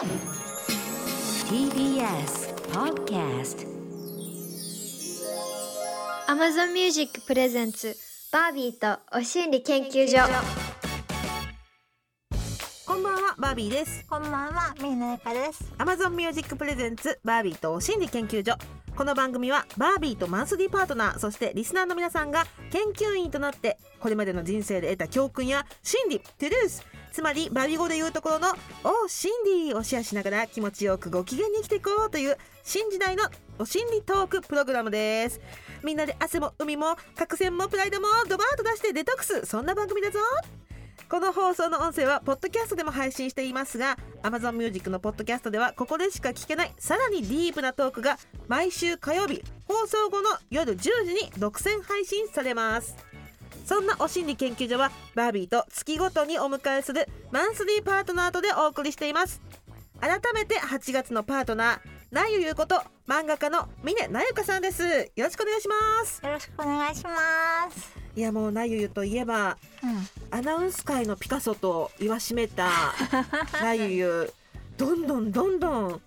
TBS Podcast Amazon Music プレゼンツバービーとお心理研究所。こんばんはバービーです。こんばんは、みなゆかです。Amazon Music Presents バービーと心理研究所。この番組はバービーとマンスリーパートナーそしてリスナーの皆さんが研究員となってこれまでの人生で得た教訓や心理トゥルースつまりバビ語で言うところの「お心理」をシェアしながら気持ちよくご機嫌に生きていこうという新時代のお心理トークプログラムです。みんなで汗も海も角栓もプライドもドバーッと出してデトックス。そんな番組だぞこの放送の音声はポッドキャストでも配信していますが Amazon Music のポッドキャストではここでしか聞けないさらにディープなトークが毎週火曜日放送後の夜10時に独占配信されます。そんなお心理研究所はバービーと月ごとにお迎えするマンスリーパートナーとでお送りしています。改めて8月のパートナーなゆゆこと漫画家の峰なゆかさんです。よろしくお願いします。よろしくお願いします。いやもうなゆゆといえばうん、アナウンス界のピカソと言わしめたなゆゆどんどんどんどん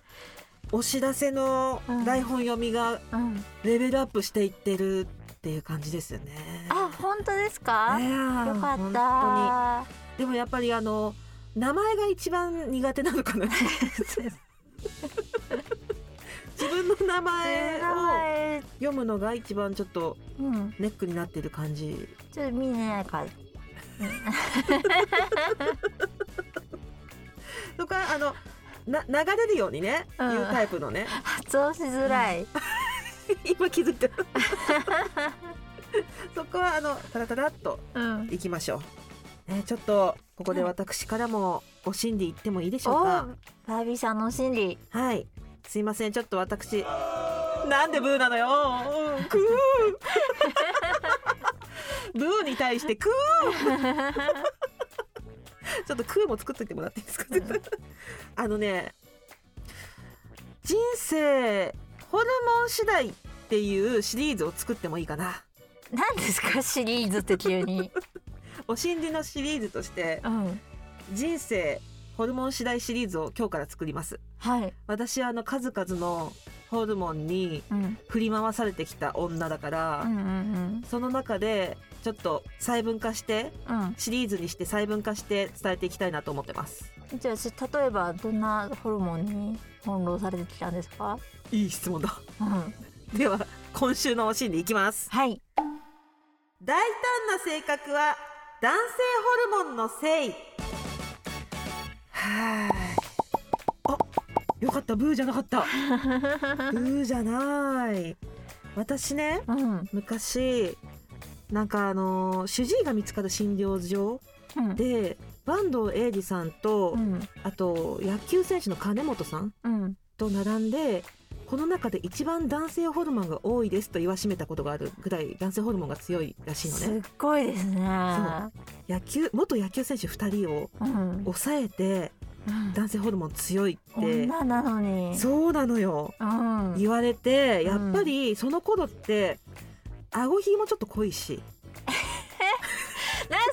お知らせの台本読みがうん、レベルアップしていってるっていう感じですよね。あ、本当ですか？いやよーかっ本た。でもやっぱりあの名前が一番苦手なのかな 自分の名前名を前、読むのが一番ちょっとうん、ネックになってる感じちょっと見ねないか。とかあのな流れるようにね、うんいうタイプのね発音しづらい。今気づいた。そこはあのタラタラっとうん。いきましょう、ね、ちょっとここで私からもご心理言ってもいいでしょうおか、バービーさんの心理。はい。すいません。ちょっと私 なんでブーなのよ？うん。クー。ブーに対してクー。ちょっとクーも作っといてもらっていいですか？あのね人生ホルモン次第っていうシリーズを作ってもいいかな何ですか、シリーズって急に。お心理のシリーズとしてうん。人生ホルモン次第シリーズを今日から作りますはい。私はあの数々のホルモンにうん。振り回されてきた女だから、うんうんその中でちょっと細分化してうん。うん。シリーズにして細分化して伝えていきたいなと思ってますじゃあ、し例えば、どんなホルモンに翻弄されてきたんですか？いい質問だうん。では今週のお心理いきますはい。大胆な性格は男性ホルモンのせいはいあよかったブーじゃなかった ブーじゃない私ねうん。昔なんかあの主治医が見つかる診療所うん。で坂東英二さんと、うん。あと野球選手の金本さんうん。と並んでこの中で一番男性ホルモンが多いですと言わしめたことがあるぐらい男性ホルモンが強いらしいのねごいですね。野球元野球選手2人をうん。抑えて男性ホルモン強いって女なのに。そうなのようん。言われてうんやっぱりその頃って顎ひげもちょっと濃いし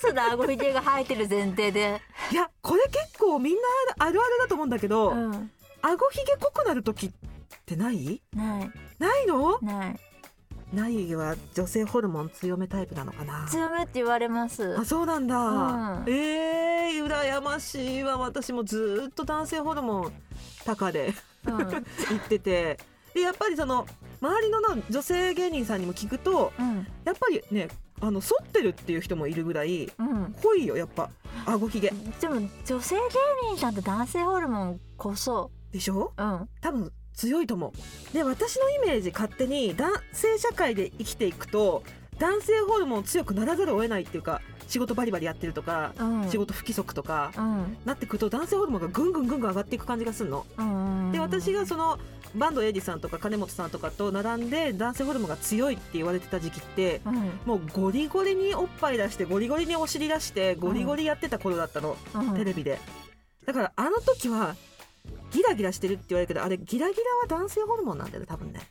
なんでそんな顎ひげが生えてる前提で。いやこれ結構みんなあるあるだと思うんだけど、うん。顎ひげ濃くなる時ってない？ない。ないの？ない。ないは女性ホルモン強めタイプなのかな？強めって言われます。あそうなんだ、うんえー、羨ましいわ私もずーっと男性ホルモン高でうん。言っててでやっぱりその周りのな女性芸人さんにも聞くとうん。やっぱりねあの反ってるっていう人もいるぐらいうん。濃いよやっぱ顎ひげでも女性芸人さんって男性ホルモンこそ。でしょ？うん。多分強いと思うで私のイメージ勝手に男性社会で生きていくと男性ホルモン強くならざるを得ないっていうか仕事バリバリやってるとか、うん。仕事不規則とか、うん。なってくると男性ホルモンがぐんぐんぐんぐん上がっていく感じがするの。うん。で私がその坂東英二さんとか金本さんとかと並んで男性ホルモンが強いって言われてた時期ってうん。もうゴリゴリにおっぱい出してゴリゴリにお尻出してゴリゴリやってた頃だったの、うん。テレビでだからあの時はギラギラしてるって言われるけどあれギラギラは男性ホルモンなんだよね多分ね。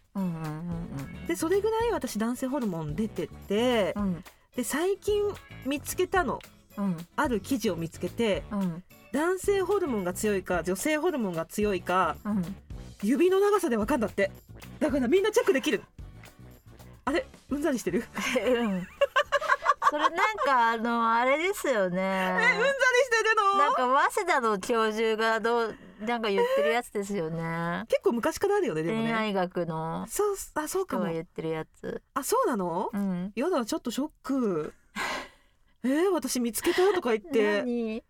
でそれぐらい私男性ホルモン出ててうん。で最近見つけたの。うん。ある記事を見つけてうん。男性ホルモンが強いか女性ホルモンが強いかうん。指の長さでわかんだって。だからみんなチェックできる。あれ？うんざりしてる？うん。それなんかあのあれですよね。えうんざりしてるの？なんか早稲田の教授がどうなんか言ってるやつですよね。結構昔からあるよねでもね。恋愛学の。そうあそうか人もが言ってるやつ。あそうなの？うん。やだちょっとショック。えー、私見つけたとか言って。何？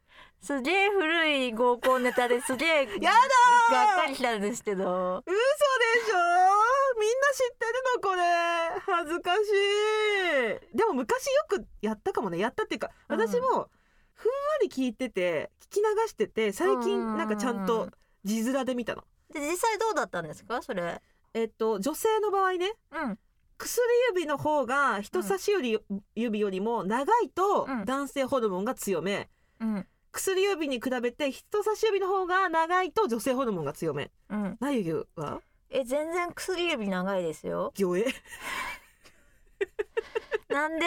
すげえ古い合コンネタですげえやだがっかりしたんですけど。嘘でしょ？みんな知ってるのこれ。恥ずかしい。でも昔よくやったかもね。やったっていうかうん。私もふんわり聞いてて聞き流してて最近なんかちゃんと字面で見たの。で実際どうだったんですか？それ。えっと女性の場合ねうん。薬指の方が人差し指,、指よりも長いとうん。男性ホルモンが強め。うん。薬指に比べて人差し指の方が長いと女性ホルモンが強め。うん。なゆゆは？え全然薬指長いですよ。魚影。なんで？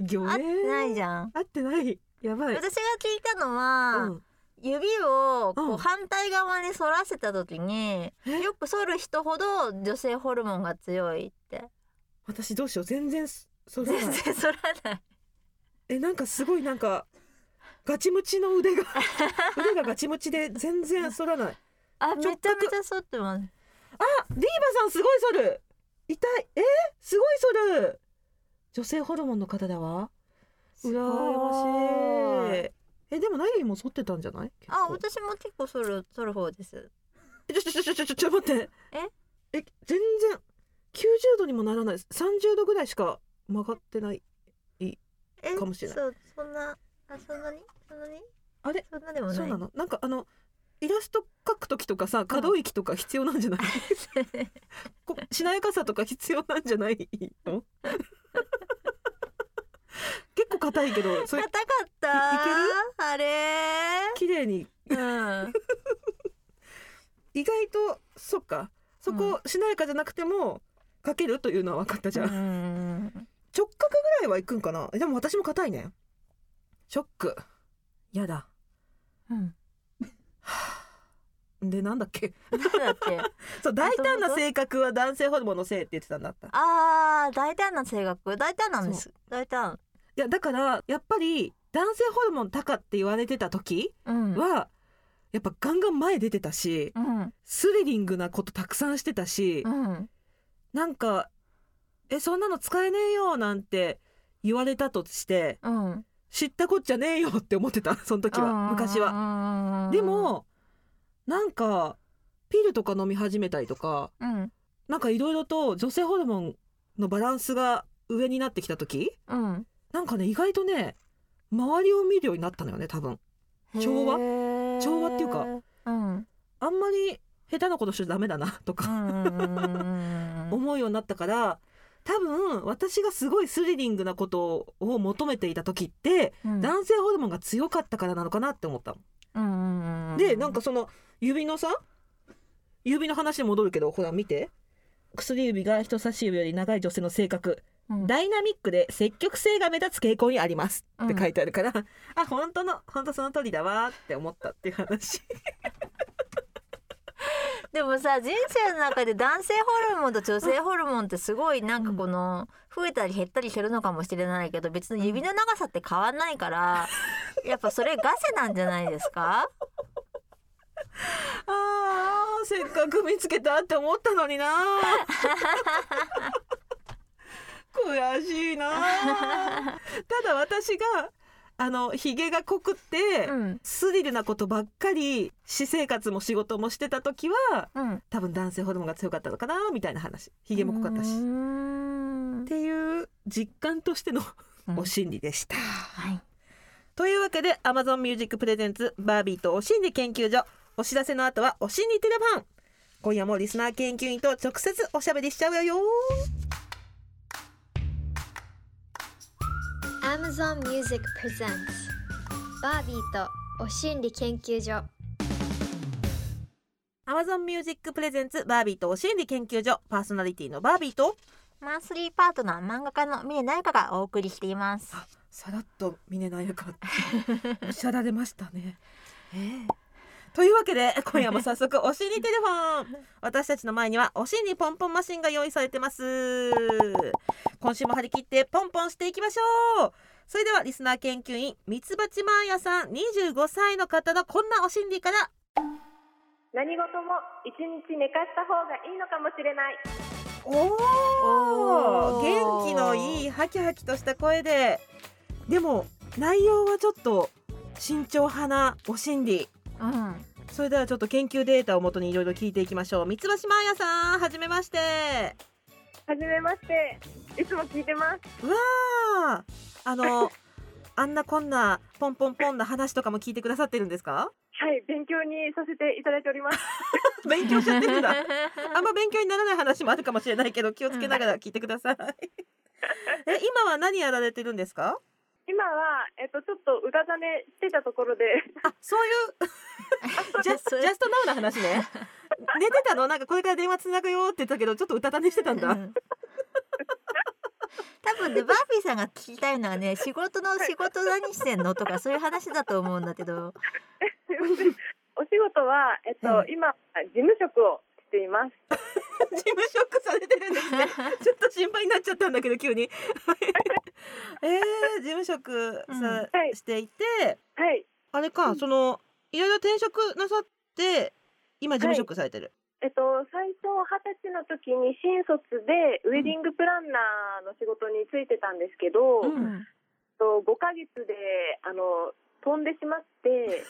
魚合ってない影じゃん。合ってないやばい。私が聞いたのは、うん。指をこううん。反対側に反らせた時に、え？よく反る人ほど女性ホルモンが強いって。私どうしよう。全然そそれない。全然反らない。えなんかすごいなんかガチムチの腕が 腕がガチムチで全然反らない。あめちゃめちゃ反ってます。あディーバさんすごい反る。痛い。え？すごい反る。女性ホルモンの方だわ。すごい羨ましいえでもナイリも反ってたんじゃない？あ私も結構反る反る方です。えちょちょちょちょちょちょ待ってええ全然90度にもならない30度ぐらいしか曲がってないえかもしれないそうそんなあそんなにそんなにあれそんなでもないそうなのなんかあのイラスト描く時とかさ可動域とか必要なんじゃない、こしなやかさとか必要なんじゃないの結構硬いけどそれ硬かった。いいける？あれ。綺麗に。うん。意外とそっか。そこしなやかじゃなくても描けるというのは分かったじゃん、うん直角ぐらいはいくんかな？でも私も硬いね。ショック。やだ。うん。でなんだっけ？なんだっけ？そう大胆な性格は男性ホルモンのせいって言ってたんだった。あー大胆な性格？大胆なんです。大胆いやだからやっぱり男性ホルモン高って言われてた時うん。は、やっぱガンガン前出てたしうん。スリリングなことたくさんしてたし、うん。なんか「えそんなの使えねえよ」なんて言われたとしてうん。知ったこっちゃねえよって思ってた その時は昔は。はでもなんかピルとか飲み始めたりとかうん。なんかいろいろと女性ホルモンのバランスが上になってきた時うんなんかね意外とね周りを見るようになったのよね多分。調和？調和っていうかうん。あんまり下手なことしちゃダメだな とうか、思うようになったから多分私がすごいスリリングなことを求めていた時って、うん。男性ホルモンが強かったからなのかなって思ったの。うんでなんかその指のさ指の話に戻るけどほら見て。薬指が人差し指より長い女性の性格。うんダイナミックで積極性が目立つ傾向にあります。って書いてあるから、あ本当の本当その通りだわって思ったっていう話。でもさ人生の中で男性ホルモンと女性ホルモンってすごいなんかこの増えたり減ったりしてるのかもしれないけど別に指の長さって変わんないから やっぱそれガセなんじゃないですか？あーせっかく見つけたって思ったのにな悔 しいな。ただ私があのひげが濃くって、うん。スリルなことばっかり私生活も仕事もしてた時はうん。多分男性ホルモンが強かったのかなみたいな話。ひげも濃かったし。っていう実感としてのうん。お心理でした。はい。というわけで Amazon Music Presents バービーとお心理研究所。お知らせの後はお心理テレファン。今夜もリスナー研究員と直接おしゃべりしちゃうよ Amazon Music Presents バービーとお心理研究所。Amazon Music Presents バービーとお心理研究所。パーソナリティのバービーと。マンスリーパートナー漫画家の峰奈香がお送りしています。さらっと峰なやかおしゃられましたね というわけで 今夜も早速お心理テレフォン。私たちの前にはお心理ポンポンマシンが用意されてます。今週も張り切ってポンポンしていきましょう。それではリスナー研究員ミツバチマーヤさん25歳の方のこんなお心理から。何事も一日寝かした方がいいのかもしれない。おおー。元気のいいハキハキとした声で。でも内容はちょっと慎重派なお心理うん。それではちょっと研究データをもとにいろいろ聞いていきましょう。三つ橋マーヤさんはじめまして。はじめまして。いつも聞いてます。うわああの あんなこんなポンポンポンな話とかも聞いてくださってるんですか？はい勉強にさせていただいております。勉強しちゃってるんだ。あんま勉強にならない話もあるかもしれないけど気をつけながら聞いてください。え今は何やられてるんですか？今はえっとちょっとうだざねしてたところで。あそういう？ジャスそれジャストナウな話ね。寝てたの？なんかこれから電話つなぐよって言ったけどちょっとうたた寝してたんだ、うん。多分ねバービーさんが聞きたいのはね仕事の仕事何してんのとかそういう話だと思うんだけど。お仕事はえっと、はい今事務職をしています事務職されてるんですね。ちょっと心配になっちゃったんだけど急に。えー、事務職さ、うん。はいしていてはい。あれか、そのいろいろ転職なさって今事務職されてる、えっと最初二十歳の時に新卒でウェディングプランナーの仕事に就いてたんですけど、うん。と5ヶ月であの飛んでしまって。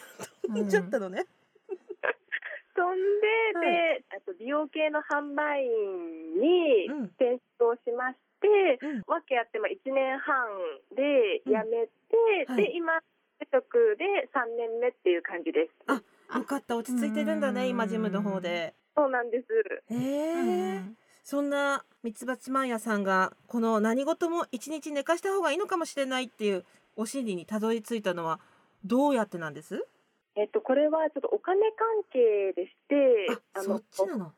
行っちゃったのね、飛んで、はであと美容系の販売員にうん。転職をしまして、うん。わけあってまあ1年半で辞めて、はい。で今職で3年目っていう感じです。あよかった。落ち着いてるんだね今事務の方で。そうなんです。え。ーそんなミツバチマンヤさんがこの何事も一日寝かした方がいいのかもしれないっていうお心理にたどり着いたのはどうやってなんです？えっとこれはちょっとお金関係でしてあそっちなの？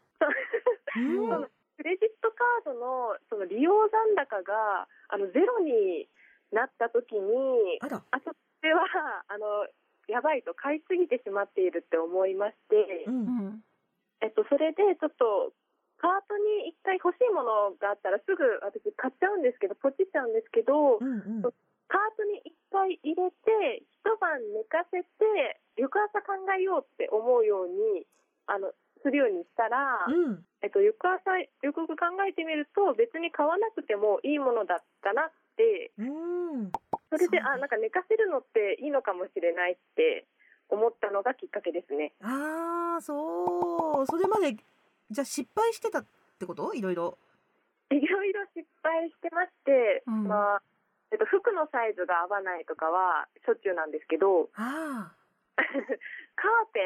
クレジットカードのその利用残高があのゼロになった時にあら。あとこれはあのやばいと買いすぎてしまっているって思いまして、ううん。んえっと、それでちょっとカートに一回欲しいものがあったらすぐ私買っちゃうんですけどポチっちゃうんですけど、うんうん。カートに一回入れて一晩寝かせて翌朝考えようって思うようにあのするようにしたら、うん。えっと、翌朝よくよく考えてみると別に買わなくてもいいものだったなってうん。それであなんか寝かせるのっていいのかもしれないって思ったのがきっかけですね。ああそう。それまでじゃあ失敗してたってこと？いろいろ。いろいろ失敗してまして、うん。まあえっと、服のサイズが合わないとかはしょっちゅうなんですけどあカーテ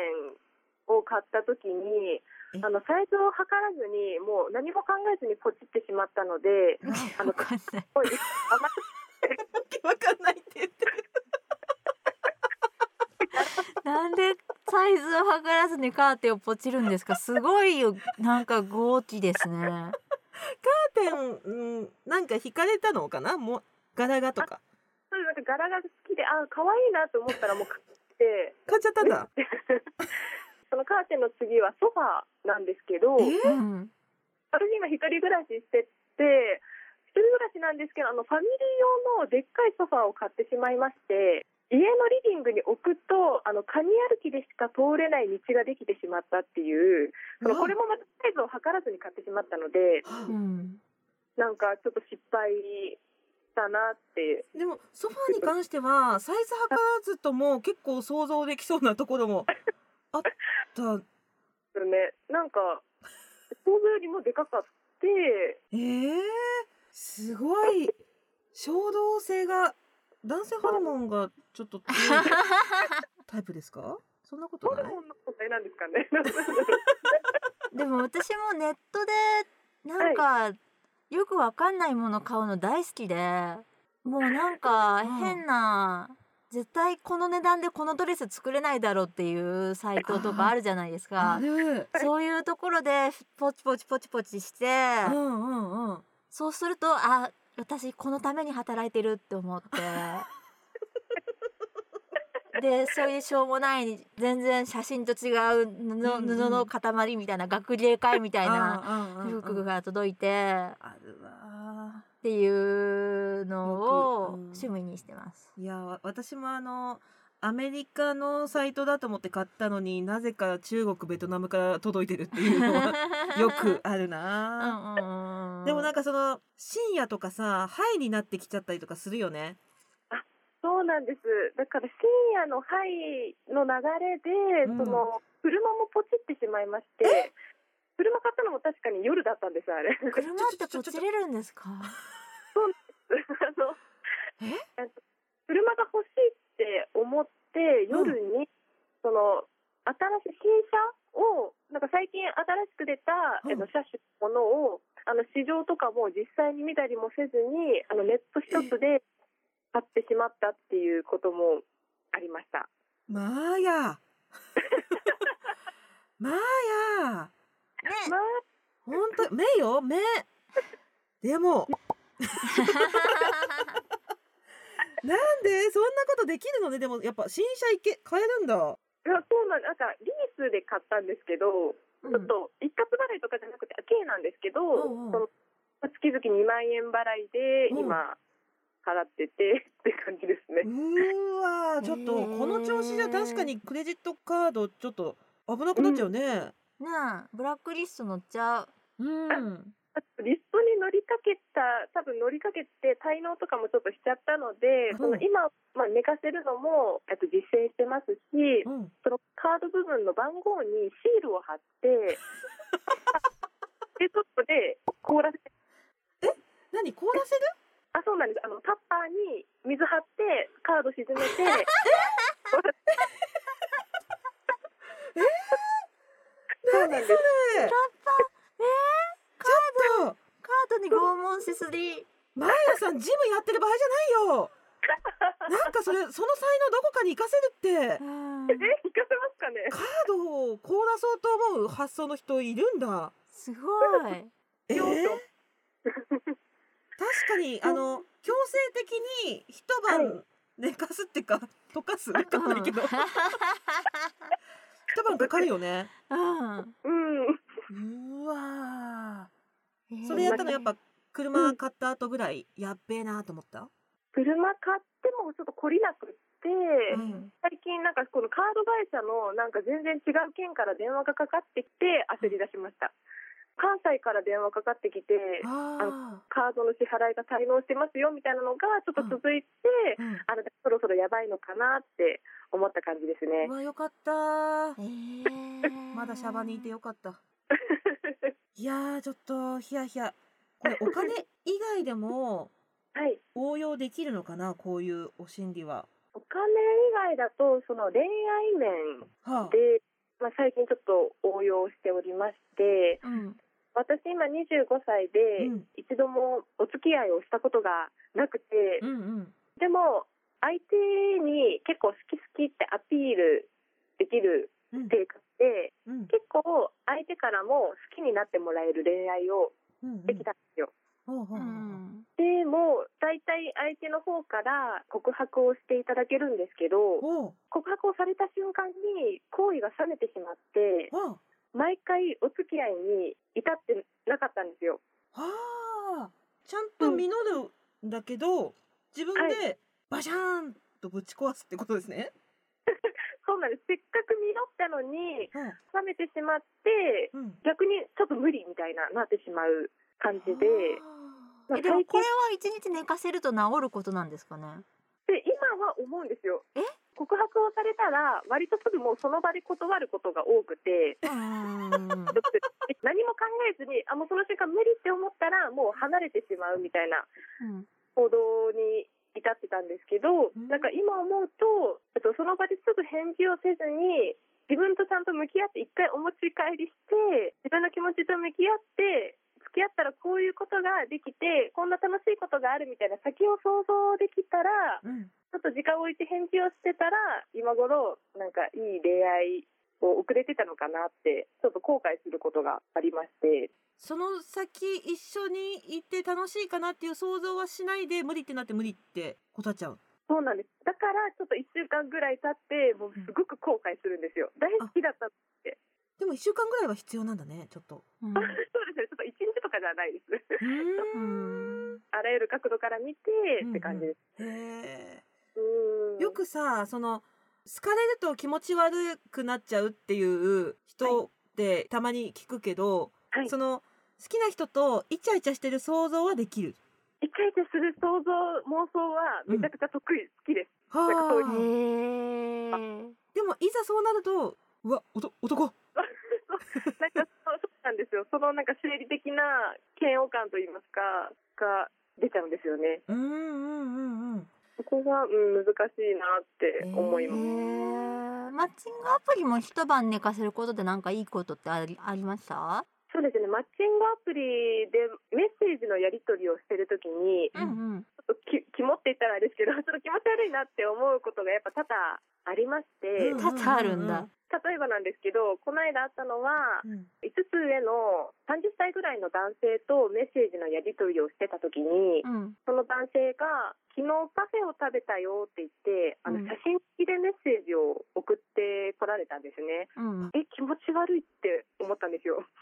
ンを買った時にえ？あのサイズを測らずにもう何も考えずにポチってしまったので あかんない。すごい甘あわかんない。って言ってるなんでサイズを測らずにカーテンをポチるんですか？すごいよ。なんか豪気ですね。カーテン、うん、なんか惹かれたのかな？もう柄がとか。そうなんか柄が好きであ可愛いなと思ったらもうて。買っちゃったんだ。そのカーテンの次はソファーなんですけどえ？うん私今一人暮らししてて一人暮らしなんですけどあのファミリー用のでっかいソファーを買ってしまいまして家のリビングに置くとあのカニ歩きでしか通れない道ができてしまったっていうそのこれもまたサイズを測らずに買ってしまったのでうん。なんかちょっと失敗したなってでもソファーに関してはサイズ測らずとも結構想像できそうなところもあった。ね。なんか想像よりもでかかってえー、すごい。衝動性が男性ホルモンがちょっと強いタイプですか？そんなことない？ホルモンの問題なんですかね。で。も私もネットでなんか、よくわかんないもの買うの大好きでもうなんかうん。変な絶対この値段でこのドレス作れないだろうっていうサイトとかあるじゃないですか。そういうところでポチポチポチポチしてうんうんうん。そうするとあ私このために働いてるって思って。でそういうしょうもない全然写真と違う布うんうん。布の塊みたいな学芸会みたいなあ服が届いてっていうのを趣味にしてます。いやわ私もあのアメリカのサイトだと思って買ったのになぜか中国ベトナムから届いてるっていうのは よくあるうな、んうんうんでもなんかその深夜とかさハイになってきちゃったりとかするよね。そうなんです。だから深夜のハイの流れで、うん。その車もポチってしまいまして、車買ったのも確かに夜だったんですあれ。車ってポチれるんですか？あのえ？っと車が欲しいって思って夜に、その新しい新車をなんか最近新しく出た、うん。えっと、車種のものをあの市場とかも実際に見たりもせずにあのネットショップで買ってしまったっていうこともありました。まあや。まあやまあほんと目よ目。でも。なんでそんなことできるのね。でもやっぱ新車いけ。買えるんだ。いやそうなんなんかリースで買ったんですけど、ちょっと一括払いとかじゃなくて軽なんですけど、うんうん。その月々2万円払いでうん。今払っててって感じですね。うーわーちょっとこの調子じゃ確かにクレジットカードちょっと危なくなっちゃうねねえブラックリスト載っちゃう。うん。あとリストに乗りかけた多分乗りかけて滞納とかもちょっとしちゃったので、うん。その今、まあ、寝かせるのもえっと実践してますし、うん。そのカード部分の番号にシールを貼って でちょっとで凍らせて。何？凍らせる？あそうなんです。あのタッパーに水張ってカード沈めてそう なんです。それ。ラッパえちょっと。ー、カードに拷問しすぎ。マヤさんジムやってる場合じゃないよ。なんかそれその才能どこかに活かせるって。うん。えいかせますかねカードを凍らそうと思う発想の人いるんだ。すごい。えー？確かにあの強制的に一晩寝かすっていうか溶かすわかんないけど。一晩かかるよねうん。うん。うわそれやったのやっぱ車買った後ぐらいやっべえなと思った？車買ってもちょっと懲りなくって、うん。最近なんかこのカード会社のなんか全然違う県から電話がかかってきて焦り出しました関西から電話かかってきてあカードの支払いが滞納してますよみたいなのがちょっと続いて、あ、うん。あのそろそろやばいのかなって思った感じですね。うわよかった。えー。まだシャバにいてよかった。いやーちょっとヒヤヒヤ。これお金以外でも はい。応用できるのかなこういうお心理は。お金以外だとその恋愛面はあ。で、まあ、最近ちょっと応用しておりましてうん。私今25歳で、うん。一度もお付き合いをしたことがなくて、うんうん。でも相手に結構好き好きってアピールできるうん。性格でうん。結構相手からも好きになってもらえる恋愛をうんできたんですよ、ほうほうん。でも大体相手の方から告白をしていただけるんですけど告白をされた瞬間に好意が冷めてしまっては毎回お付き合いに至ってなかったんですよ。あはあちゃんと実るんだけど、自分でバシャーンとぶち壊すってことですね？そうなんです。せっかく実ったのにうん冷めてしまってうん。逆にちょっと無理みたいななってしまう感じで、まあえでもこれは一日寝かせると治ることなんですかね？で今は思うんですよ。え？告白をされたら割とすぐもうその場で断ることが多くてうん。何も考えずにあもうその瞬間無理って思ったらもう離れてしまうみたいなうん。行動に至ってたんですけど、うん。なんか今思うととその場ですぐ返事をせずに自分とちゃんと向き合って一回お持ち帰りして自分の気持ちと向き合って付き合ったらこういうことができてこんな楽しいことがあるみたいな先を想像できたらうんちょっと時間を置いて返事をしてたら今頃なんかいい恋愛を遅れてたのかなってちょっと後悔することがありまして。その先一緒にいて楽しいかなっていう想像はしないで無理ってなって無理って答えちゃう？そうなんです。だからちょっと1週間ぐらい経ってもうすごく後悔するんですよ。大好きだったって。でも1週間ぐらいは必要なんだねちょっと。うん。そうですね。ちょっと1日とかじゃないです。ううん。あらゆる角度から見てって感じです、へえうんよくさその好かれると気持ち悪くなっちゃうっていう人ってたまに聞くけど、はい。その好きな人とイチャイチャしてる想像はできる？イチャイチャする想像妄想はめちゃくちゃ得意、好きです。でもいざそうなるとうわおと男。なんかそうそうなんですよ。そのなんか生理的な嫌悪感といいますかが出ちゃうんですよね。うんうんうんうん。そこが、うん、難しいなって思いへます、ー。マッチングアプリも一晩寝かせることでなんかいいことってありありました？そうですね。マッチングアプリでメッセージのやり取りをしてるときにちうんうんょっとき肝って言ったらあれですけど ちょっと気持ち悪いなって思うことがやっぱ多々ありまして、うん。多々あるんだ。例えばなんですけどこの間あったのはうん。5つ上の30歳ぐらいの男性とメッセージのやり取りをしてた時に、うん。その男性が「昨日パフェを食べたよ」って言ってあのうん。写真付きでメッセージを送ってこられたんですね。うん。え気持ち悪いって思ったんですよ。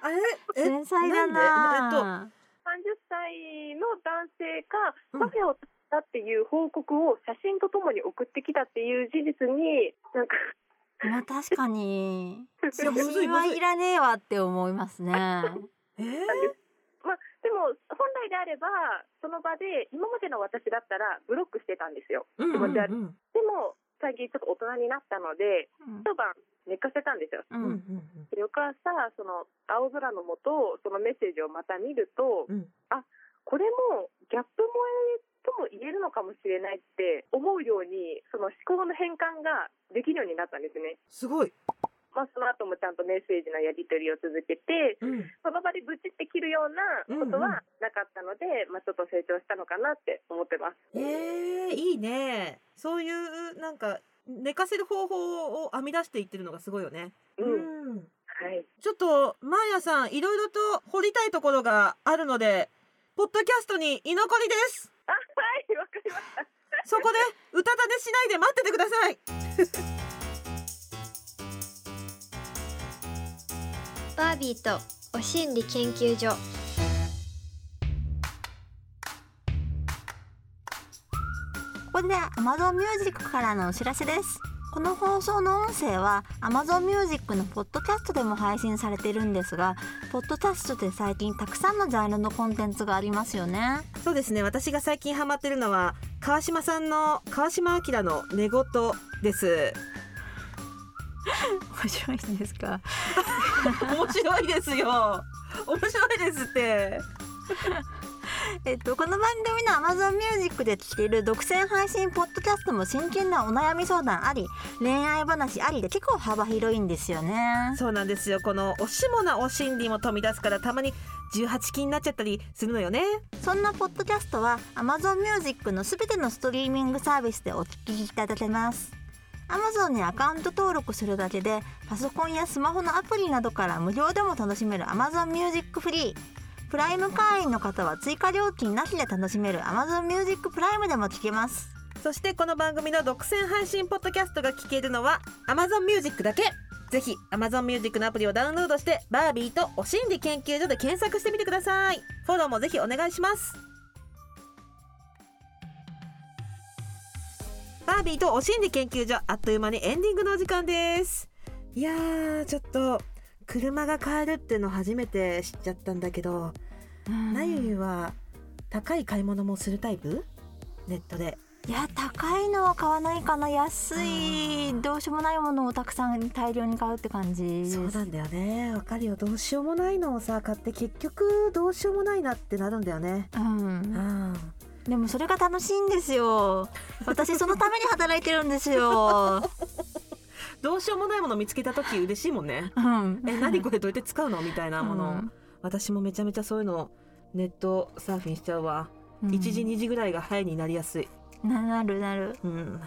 あれ？え？繊細だなんな30歳の男性がうん。パフェを食べたっていう報告を写真とともに送ってきたっていう事実になんかまあ確かに。いや写真はいいらねえわって思いますね。えー？まあでも本来であればその場で今までの私だったらブロックしてたんですよ。うんうん気持ち悪い。うんでも最近ちょっと大人になったのでうん一晩寝かせたんですよ。ううんうんんで翌朝その青空の下そのメッセージをまた見ると、うんこれもギャップ萌えとも言えるのかもしれないって思うようにその思考の変換ができるようになったんですね。すごい。まあ、その後もちゃんとメッセージのやり取りを続けてうんその場でブチって切るようなことはなかったので、まあ、ちょっと成長したのかなって思ってます。えー、いいね。そういうなんか寝かせる方法を編み出していってるのがすごいよね。うんん。はい、ちょっとマーヤさんいろいろと掘りたいところがあるので、ポッドキャストに居残りです。あはいわかりました。そこで 歌たねしないで待っててください。バービーとお心理研究所ここで Amazon Music からのお知らせですこの放送の音声は Amazon Music のポッドキャストでも配信されているんですがポッドキャストで最近たくさんのジャンルのコンテンツがありますよねそうですね。私が最近ハマってるのは川島さんの川島明の寝言です。面白いんですか？面白いですよ。面白いですって。えっと、この番組の Amazon Music で聴ける独占配信ポッドキャストも真剣なお悩み相談あり恋愛話ありで結構幅広いんですよねそうなんですよ。このおしもなお心理も飛び出すからたまに18禁になっちゃったりするのよね。そんなポッドキャストは Amazon Music のすべてのストリーミングサービスでお聞きいただけます Amazon にアカウント登録するだけでパソコンやスマホのアプリなどから無料でも楽しめる Amazon Music フリープライム会員の方は追加料金なしで楽しめる Amazon Music プライムでも聞けます。そしてこの番組の独占配信ポッドキャストが聞けるのは Amazon Music だけ。ぜひ Amazon Music のアプリをダウンロードしてバービーとお心理研究所で検索してみてください。フォローもぜひお願いします。バービーとお心理研究所あっという間にエンディングのお時間です。いやーちょっと車が買えるっての初めて知っちゃったんだけどなゆゆは高い買い物もするタイプ？ネットで。いや高いのは買わないかな。安い。どうしようもないものをたくさん大量に買うって感じ。そうなんだよね。わかるよ。どうしようもないのをさ買って結局どうしようもないなってなるんだよね。うん。あでもそれが楽しいんですよ。私そのために働いてるんですよ。どうしようもないもの見つけた時嬉しいもんね。うん。え何これどうやって使うのみたいなもの、うん。私もめちゃめちゃそういうのネットサーフィンしちゃうわ、うん。1時2時ぐらいが早いになりやすい。ななるなる。うん。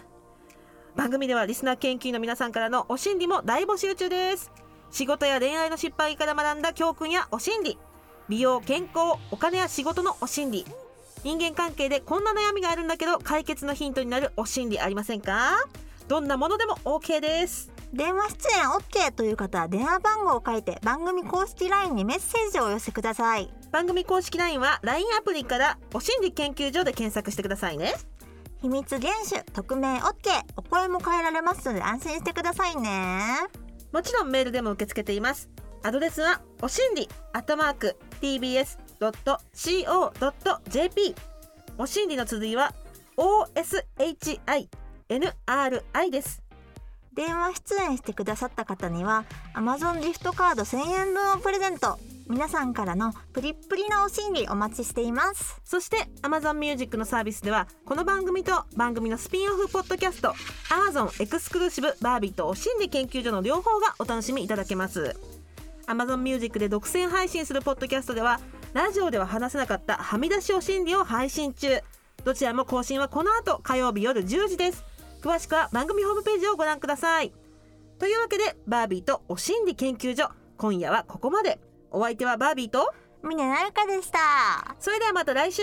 番組ではリスナー研究員の皆さんからのお心理も大募集中です。仕事や恋愛の失敗から学んだ教訓やお心理。美容健康お金や仕事のお心理人間関係でこんな悩みがあるんだけど解決のヒントになるお心理ありませんか？どんなものでも OK です。電話出演 OK という方は電話番号を書いて番組公式 LINE にメッセージをお寄せください。番組公式 LINE は LINE アプリからお心理研究所で検索してくださいね。秘密厳守匿名 OK お声も変えられますので安心してくださいね。もちろんメールでも受け付けています。アドレスはおしんりアットマーク tbs.co.jp おしんりの綴りは OSHINRI です。電話出演してくださった方には Amazon ギフトカード1000円分をプレゼント。皆さんからのプリップリなお心理お待ちしています。そして Amazon Music のサービスではこの番組と番組のスピンオフポッドキャスト Amazon エクスクルーシブバービーとお心理研究所の両方がお楽しみいただけます。Amazon Music で独占配信するポッドキャストではラジオでは話せなかったはみ出しお心理を配信中。どちらも更新はこの後火曜日夜10時です。詳しくは番組ホームページをご覧ください。というわけでバービーとお心理研究所今夜はここまで。お相手はバービーと峰なゆかでした。それではまた来週